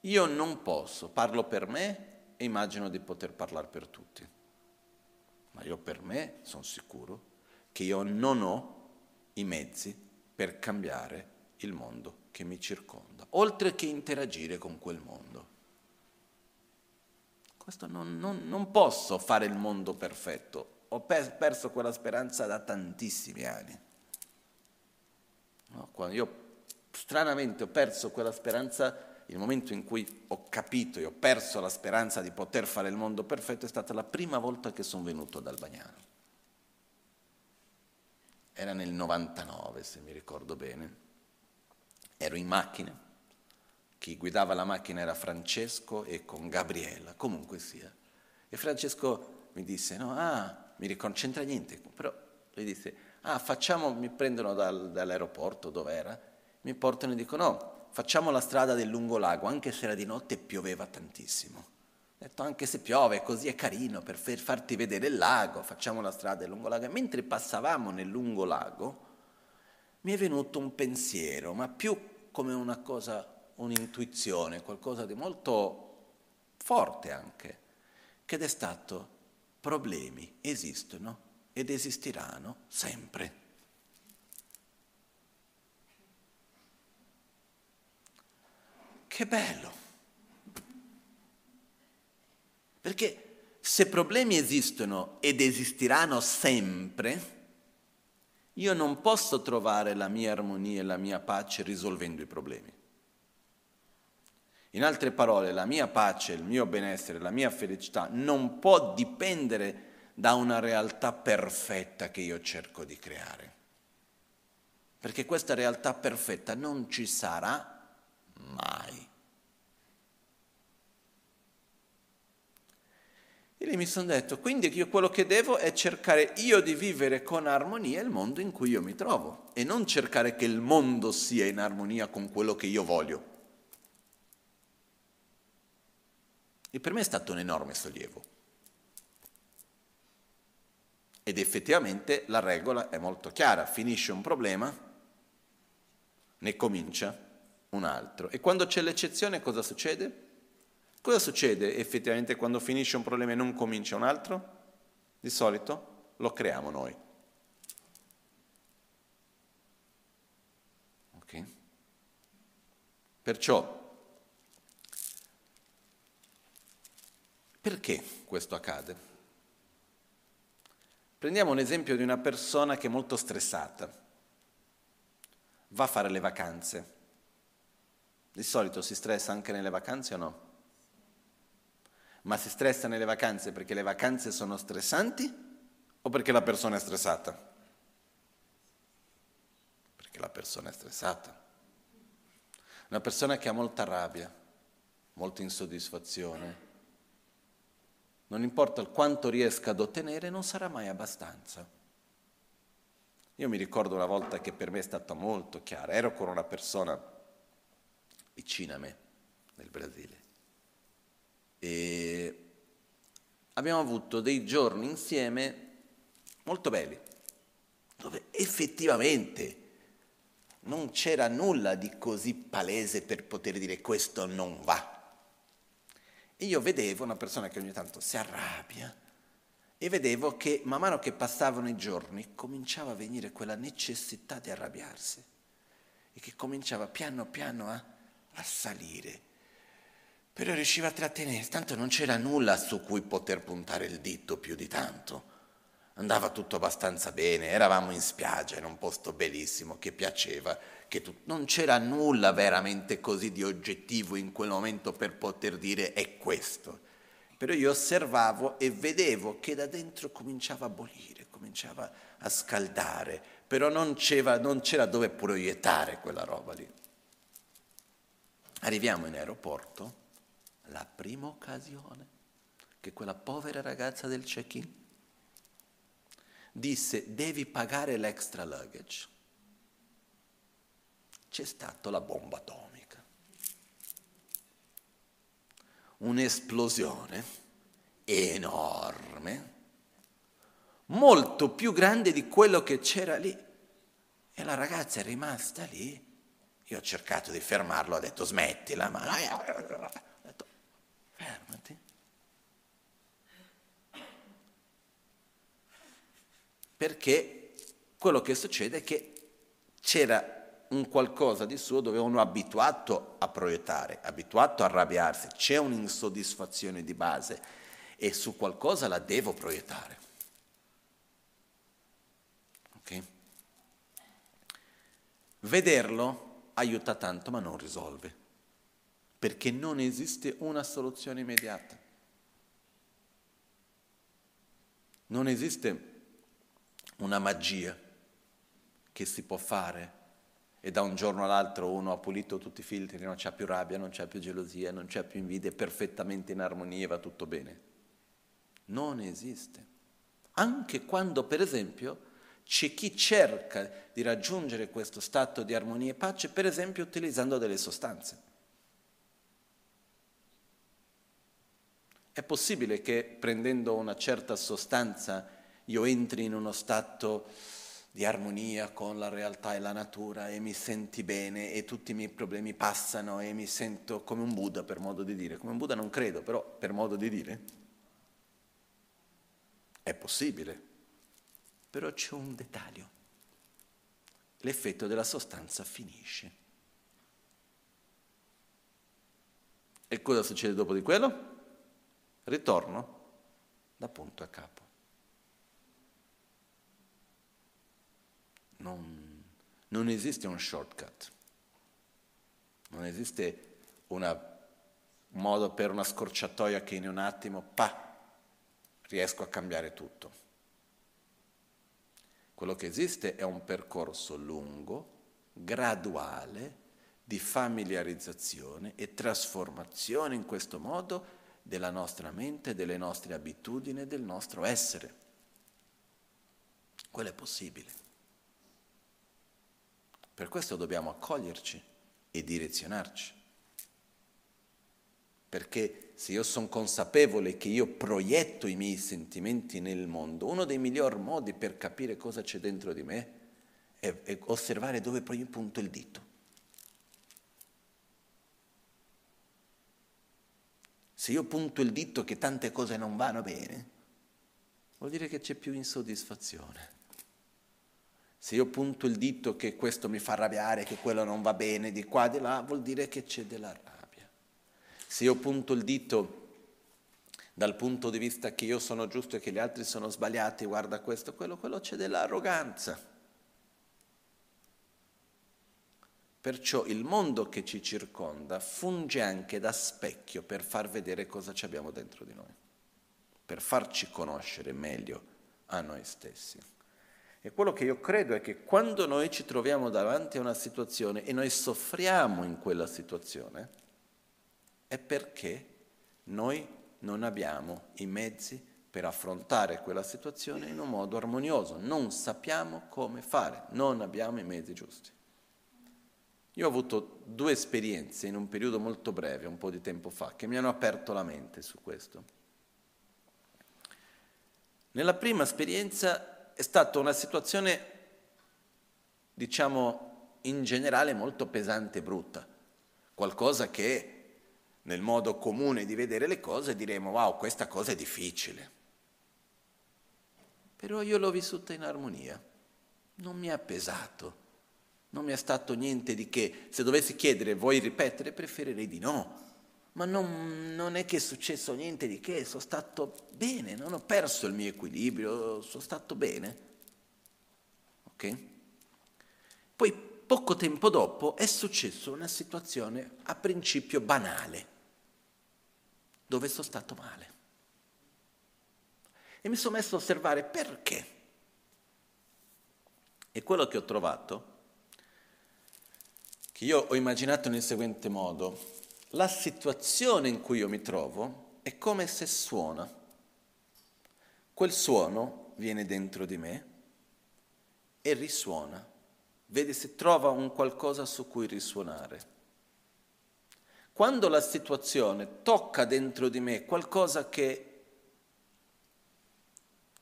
Io non posso, parlo per me e immagino di poter parlare per tutti. Ma io per me sono sicuro che io non ho i mezzi per cambiare il mondo che mi circonda, oltre che interagire con quel mondo. Questo non, non, non posso fare il mondo perfetto, ho per, perso quella speranza da tantissimi anni. No, io stranamente ho perso quella speranza il momento in cui ho capito e ho perso la speranza di poter fare il mondo perfetto è stata la prima volta che sono venuto dal Bagnano. Era nel 99, se mi ricordo bene. Ero in macchina, chi guidava la macchina era Francesco e con Gabriella, comunque sia. E Francesco mi disse, no, ah, mi ricordo, c'entra niente, però lui disse, ah, facciamo, mi prendono dal, dall'aeroporto, dove era, mi portano e dicono, no, facciamo la strada del lungolago, anche se era di notte pioveva tantissimo. Ho detto anche se piove, così è carino per farti vedere il lago, facciamo la strada del lungolago. E mentre passavamo nel lungolago mi è venuto un pensiero, ma più come una cosa, un'intuizione, qualcosa di molto forte anche, che è stato problemi esistono ed esisteranno sempre. Che bello! Perché se problemi esistono ed esisteranno sempre, io non posso trovare la mia armonia e la mia pace risolvendo i problemi. In altre parole, la mia pace, il mio benessere, la mia felicità non può dipendere da una realtà perfetta che io cerco di creare. Perché questa realtà perfetta non ci sarà mai. E lì mi sono detto, quindi io quello che devo è cercare io di vivere con armonia il mondo in cui io mi trovo e non cercare che il mondo sia in armonia con quello che io voglio. E per me è stato un enorme sollievo. Ed effettivamente la regola è molto chiara, finisce un problema, ne comincia un altro. E quando c'è l'eccezione cosa succede? Cosa succede effettivamente quando finisce un problema e non comincia un altro? Di solito lo creiamo noi. Okay. Perciò, perché questo accade? Prendiamo un esempio di una persona che è molto stressata, va a fare le vacanze di solito si stressa anche nelle vacanze o no? Ma si stressa nelle vacanze perché le vacanze sono stressanti o perché la persona è stressata? Perché la persona è stressata. Una persona che ha molta rabbia, molta insoddisfazione, non importa quanto riesca ad ottenere, non sarà mai abbastanza. Io mi ricordo una volta che per me è stata molto chiara, ero con una persona vicina a me, nel Brasile, e abbiamo avuto dei giorni insieme molto belli, dove effettivamente non c'era nulla di così palese per poter dire questo non va. E io vedevo una persona che ogni tanto si arrabbia e vedevo che man mano che passavano i giorni cominciava a venire quella necessità di arrabbiarsi e che cominciava piano piano a, a salire. Però riusciva a trattenere, tanto non c'era nulla su cui poter puntare il dito più di tanto. Andava tutto abbastanza bene, eravamo in spiaggia, in un posto bellissimo che piaceva, che tu, non c'era nulla veramente così di oggettivo in quel momento per poter dire è questo. Però io osservavo e vedevo che da dentro cominciava a bollire, cominciava a scaldare, però non c'era, non c'era dove proiettare quella roba lì. Arriviamo in aeroporto, la prima occasione che quella povera ragazza del check-in disse devi pagare l'extra luggage. C'è stata la bomba atomica. Un'esplosione enorme, molto più grande di quello che c'era lì. E la ragazza è rimasta lì. Io ho cercato di fermarlo, ho detto smettila, ma... Ho detto, fermati. perché quello che succede è che c'era un qualcosa di suo dove uno è abituato a proiettare, abituato a arrabbiarsi, c'è un'insoddisfazione di base e su qualcosa la devo proiettare. Okay? Vederlo aiuta tanto ma non risolve, perché non esiste una soluzione immediata. Non esiste una magia che si può fare e da un giorno all'altro uno ha pulito tutti i filtri, non c'è più rabbia, non c'è più gelosia, non c'è più invidia, è perfettamente in armonia e va tutto bene. Non esiste. Anche quando, per esempio, c'è chi cerca di raggiungere questo stato di armonia e pace, per esempio, utilizzando delle sostanze. È possibile che prendendo una certa sostanza io entri in uno stato di armonia con la realtà e la natura e mi senti bene e tutti i miei problemi passano e mi sento come un Buddha per modo di dire. Come un Buddha non credo, però per modo di dire. È possibile, però c'è un dettaglio. L'effetto della sostanza finisce. E cosa succede dopo di quello? Ritorno da punto a capo. non, non esiste un shortcut, non esiste un modo per una scorciatoia che in un attimo, pa, riesco a cambiare tutto. Quello che esiste è un percorso lungo, graduale, di familiarizzazione e trasformazione in questo modo della nostra mente, delle nostre abitudini, del nostro essere. Quello è possibile. Per questo dobbiamo accoglierci e direzionarci. Perché se io sono consapevole che io proietto i miei sentimenti nel mondo, uno dei migliori modi per capire cosa c'è dentro di me è, è osservare dove poi punto il dito. Se io punto il dito che tante cose non vanno bene, vuol dire che c'è più insoddisfazione. Se io punto il dito che questo mi fa arrabbiare, che quello non va bene, di qua, di là, vuol dire che c'è della rabbia. Se io punto il dito dal punto di vista che io sono giusto e che gli altri sono sbagliati, guarda questo, quello, quello c'è dell'arroganza. Perciò il mondo che ci circonda funge anche da specchio per far vedere cosa ci abbiamo dentro di noi, per farci conoscere meglio a noi stessi. E quello che io credo è che quando noi ci troviamo davanti a una situazione e noi soffriamo in quella situazione, è perché noi non abbiamo i mezzi per affrontare quella situazione in un modo armonioso, non sappiamo come fare, non abbiamo i mezzi giusti. Io ho avuto due esperienze in un periodo molto breve, un po' di tempo fa, che mi hanno aperto la mente su questo. Nella prima esperienza è stata una situazione, diciamo, in generale molto pesante e brutta, qualcosa che nel modo comune di vedere le cose diremo wow, questa cosa è difficile. Però io l'ho vissuta in armonia, non mi ha pesato, non mi è stato niente di che. Se dovessi chiedere vuoi ripetere, preferirei di no. Ma non, non è che è successo niente di che, sono stato bene, non ho perso il mio equilibrio, sono stato bene. Ok? Poi poco tempo dopo è successa una situazione a principio banale dove sono stato male. E mi sono messo a osservare perché. E quello che ho trovato, che io ho immaginato nel seguente modo, la situazione in cui io mi trovo è come se suona. Quel suono viene dentro di me e risuona. Vedi se trova un qualcosa su cui risuonare. Quando la situazione tocca dentro di me qualcosa che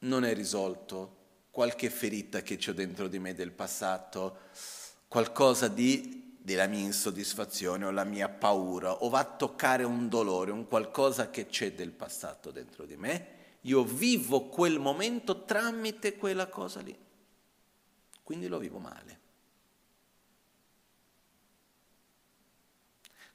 non è risolto, qualche ferita che ho dentro di me del passato, qualcosa di, della mia insoddisfazione o la mia paura, o va a toccare un dolore, un qualcosa che c'è del passato dentro di me, io vivo quel momento tramite quella cosa lì. Quindi lo vivo male.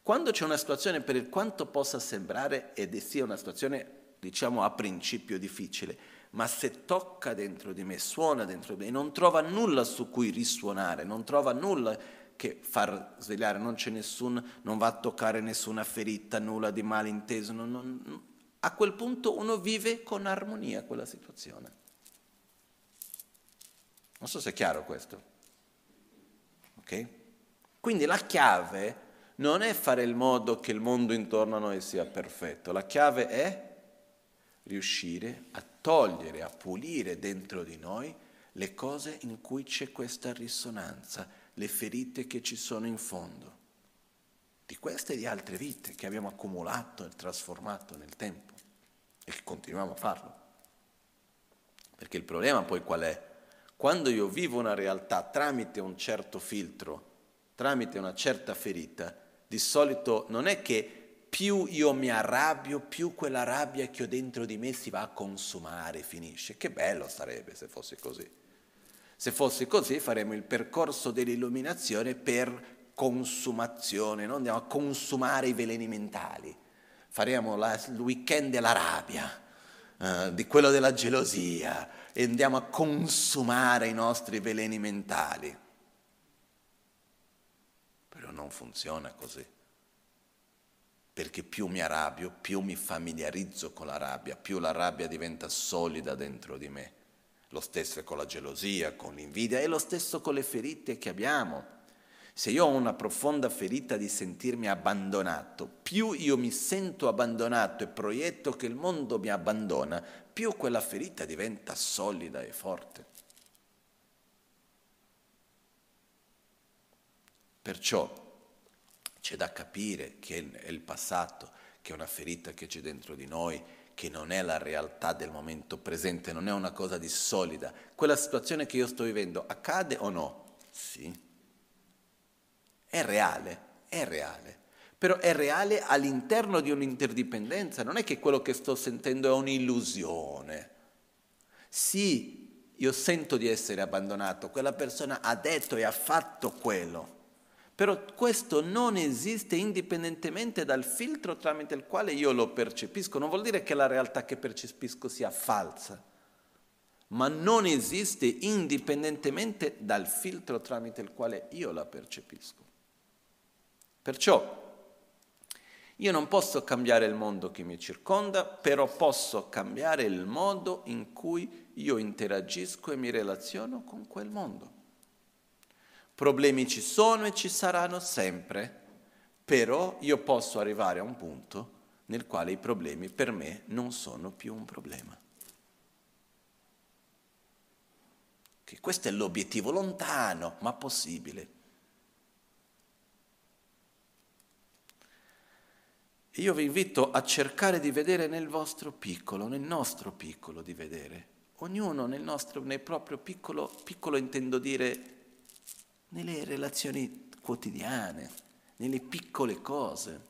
Quando c'è una situazione per quanto possa sembrare ed sia una situazione, diciamo, a principio difficile, ma se tocca dentro di me, suona dentro di me, non trova nulla su cui risuonare, non trova nulla che far svegliare, non c'è nessun, non va a toccare nessuna ferita, nulla di malinteso, non, non, a quel punto uno vive con armonia quella situazione. Non so se è chiaro questo. Ok? Quindi la chiave non è fare il modo che il mondo intorno a noi sia perfetto, la chiave è riuscire a togliere, a pulire dentro di noi le cose in cui c'è questa risonanza, le ferite che ci sono in fondo, di queste e di altre vite che abbiamo accumulato e trasformato nel tempo e che continuiamo a farlo. Perché il problema poi qual è? Quando io vivo una realtà tramite un certo filtro, tramite una certa ferita, di solito non è che più io mi arrabbio, più quella rabbia che ho dentro di me si va a consumare, finisce. Che bello sarebbe se fosse così. Se fosse così faremo il percorso dell'illuminazione per consumazione, no? andiamo a consumare i veleni mentali, faremo la, il weekend della rabbia, eh, di quello della gelosia e andiamo a consumare i nostri veleni mentali non funziona così. Perché più mi arrabbio, più mi familiarizzo con la rabbia, più la rabbia diventa solida dentro di me. Lo stesso è con la gelosia, con l'invidia e lo stesso con le ferite che abbiamo. Se io ho una profonda ferita di sentirmi abbandonato, più io mi sento abbandonato e proietto che il mondo mi abbandona, più quella ferita diventa solida e forte. Perciò c'è da capire che è il passato, che è una ferita che c'è dentro di noi, che non è la realtà del momento presente, non è una cosa di solida. Quella situazione che io sto vivendo accade o no? Sì. È reale, è reale. Però è reale all'interno di un'interdipendenza, non è che quello che sto sentendo è un'illusione. Sì, io sento di essere abbandonato, quella persona ha detto e ha fatto quello, Però questo non esiste indipendentemente dal filtro tramite il quale io lo percepisco. Non vuol dire che la realtà che percepisco sia falsa, ma non esiste indipendentemente dal filtro tramite il quale io la percepisco. Perciò io non posso cambiare il mondo che mi circonda, però posso cambiare il modo in cui io interagisco e mi relaziono con quel mondo. Problemi ci sono e ci saranno sempre, però io posso arrivare a un punto nel quale i problemi per me non sono più un problema. Che questo è l'obiettivo lontano, ma possibile. Io vi invito a cercare di vedere nel vostro piccolo, nel nostro piccolo di vedere. Ognuno nel, nostro, nel proprio piccolo, piccolo intendo dire nelle relazioni quotidiane, nelle piccole cose.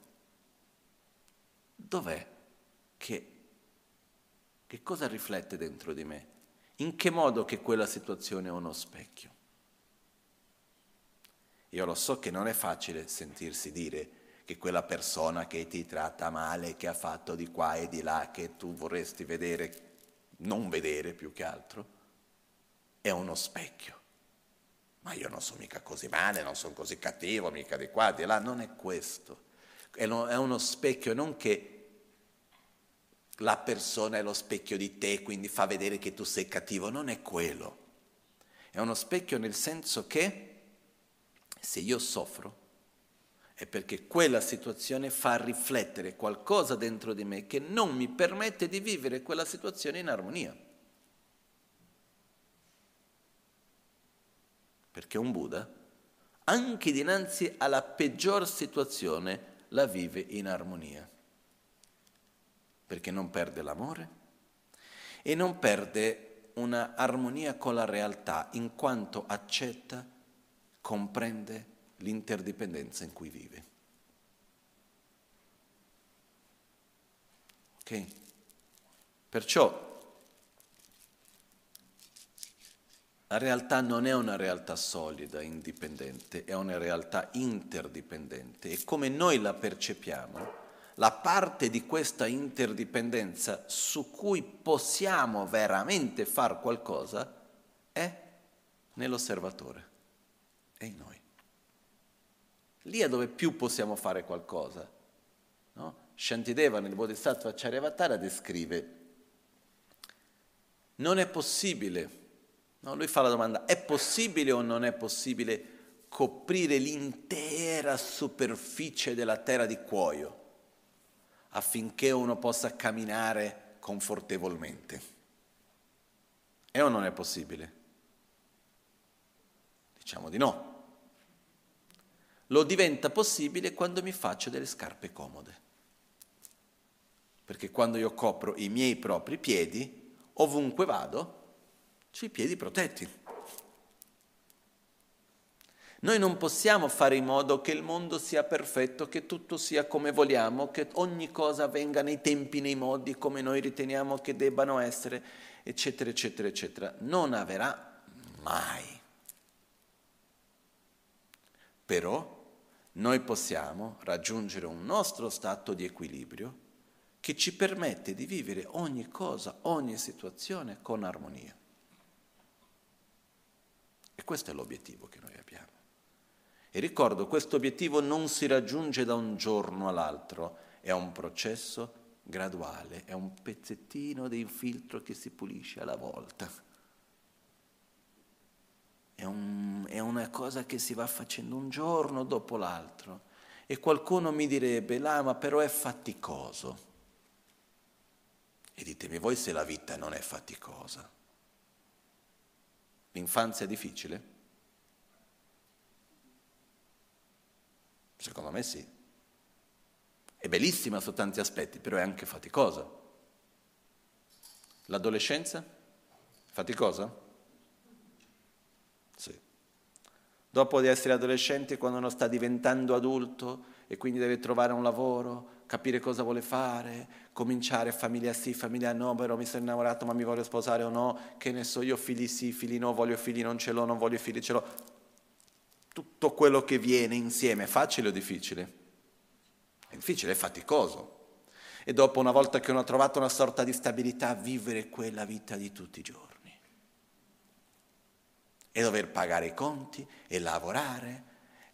Dov'è che, che cosa riflette dentro di me? In che modo che quella situazione è uno specchio? Io lo so che non è facile sentirsi dire che quella persona che ti tratta male, che ha fatto di qua e di là, che tu vorresti vedere, non vedere più che altro, è uno specchio ma io non sono mica così male, non sono così cattivo, mica di qua, di là, non è questo. È uno specchio, non che la persona è lo specchio di te, quindi fa vedere che tu sei cattivo, non è quello. È uno specchio nel senso che se io soffro è perché quella situazione fa riflettere qualcosa dentro di me che non mi permette di vivere quella situazione in armonia. Perché un Buddha, anche dinanzi alla peggior situazione, la vive in armonia, perché non perde l'amore e non perde una armonia con la realtà, in quanto accetta, comprende l'interdipendenza in cui vive. Ok? Perciò La realtà non è una realtà solida, indipendente, è una realtà interdipendente e come noi la percepiamo, la parte di questa interdipendenza su cui possiamo veramente fare qualcosa è nell'osservatore, è in noi. Lì è dove più possiamo fare qualcosa. No? Shantideva nel Bodhisattva Charyavatara descrive non è possibile No, lui fa la domanda, è possibile o non è possibile coprire l'intera superficie della terra di cuoio affinché uno possa camminare confortevolmente? È o non è possibile? Diciamo di no. Lo diventa possibile quando mi faccio delle scarpe comode. Perché quando io copro i miei propri piedi, ovunque vado, sui piedi protetti. Noi non possiamo fare in modo che il mondo sia perfetto, che tutto sia come vogliamo, che ogni cosa avvenga nei tempi, nei modi come noi riteniamo che debbano essere, eccetera, eccetera, eccetera. Non avverrà mai. Però noi possiamo raggiungere un nostro stato di equilibrio che ci permette di vivere ogni cosa, ogni situazione con armonia. E questo è l'obiettivo che noi abbiamo. E ricordo, questo obiettivo non si raggiunge da un giorno all'altro, è un processo graduale, è un pezzettino di filtro che si pulisce alla volta. È, un, è una cosa che si va facendo un giorno dopo l'altro. E qualcuno mi direbbe, Lama, però è faticoso. E ditemi voi se la vita non è faticosa. L'infanzia difficile? Secondo me sì. È bellissima su tanti aspetti, però è anche faticosa. L'adolescenza? Faticosa? Sì. Dopo di essere adolescente, quando uno sta diventando adulto e quindi deve trovare un lavoro, capire cosa vuole fare, cominciare famiglia sì, famiglia no, però mi sono innamorato ma mi voglio sposare o no, che ne so io, figli sì, figli no, voglio figli, non ce l'ho, non voglio figli, ce l'ho. tutto quello che viene insieme, facile o difficile? È difficile, è faticoso. E dopo, una volta che uno ha trovato una sorta di stabilità, vivere quella vita di tutti i giorni. E dover pagare i conti e lavorare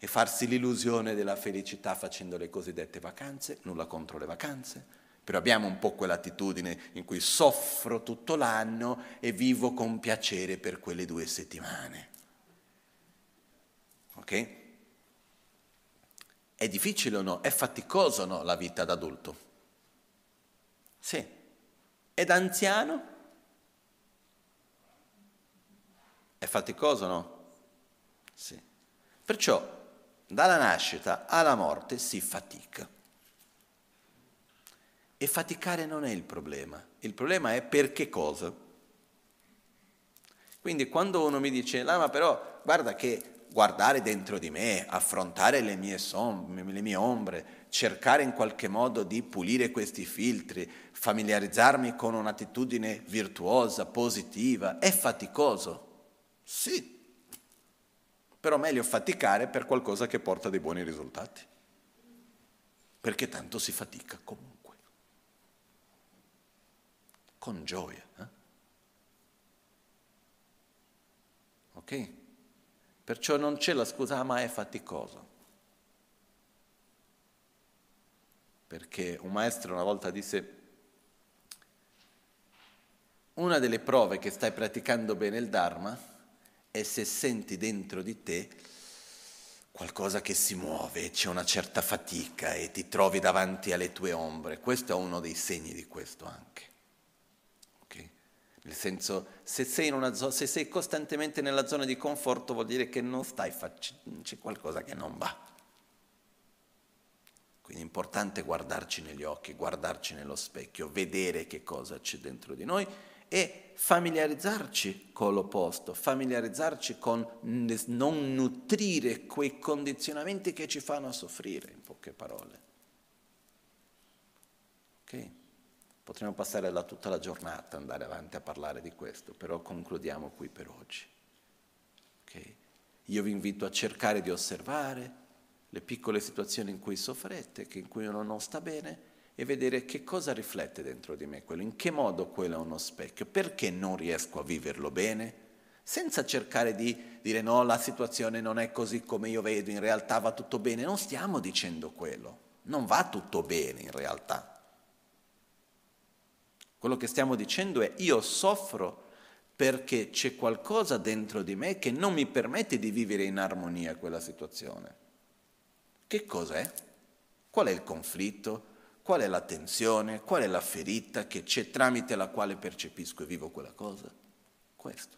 e farsi l'illusione della felicità facendo le cosiddette vacanze, nulla contro le vacanze, però abbiamo un po' quell'attitudine in cui soffro tutto l'anno e vivo con piacere per quelle due settimane. Ok? È difficile o no? È faticoso o no la vita d'adulto? Sì. E da anziano? È faticoso o no? Sì. Perciò dalla nascita alla morte si fatica. E faticare non è il problema, il problema è per che cosa. Quindi quando uno mi dice, ah, ma però guarda che guardare dentro di me, affrontare le mie, som- le mie ombre, cercare in qualche modo di pulire questi filtri, familiarizzarmi con un'attitudine virtuosa, positiva, è faticoso? Sì, però meglio faticare per qualcosa che porta dei buoni risultati, perché tanto si fatica comunque con gioia. Eh? Ok? Perciò non c'è la scusa, ah, ma è faticoso. Perché un maestro una volta disse, una delle prove che stai praticando bene il Dharma è se senti dentro di te qualcosa che si muove, c'è una certa fatica e ti trovi davanti alle tue ombre. Questo è uno dei segni di questo anche. Nel senso, se sei, zo- se sei, costantemente nella zona di conforto vuol dire che non stai facendo, c'è qualcosa che non va. Quindi è importante guardarci negli occhi, guardarci nello specchio, vedere che cosa c'è dentro di noi e familiarizzarci con l'opposto, familiarizzarci con non nutrire quei condizionamenti che ci fanno soffrire, in poche parole. Ok? Potremmo passare la, tutta la giornata, andare avanti a parlare di questo, però concludiamo qui per oggi. Okay? Io vi invito a cercare di osservare le piccole situazioni in cui soffrete, in cui uno non sta bene, e vedere che cosa riflette dentro di me quello, in che modo quello è uno specchio, perché non riesco a viverlo bene, senza cercare di dire no, la situazione non è così come io vedo, in realtà va tutto bene. Non stiamo dicendo quello, non va tutto bene in realtà. Quello che stiamo dicendo è io soffro perché c'è qualcosa dentro di me che non mi permette di vivere in armonia quella situazione. Che cos'è? Qual è il conflitto? Qual è la tensione? Qual è la ferita che c'è tramite la quale percepisco e vivo quella cosa? Questo.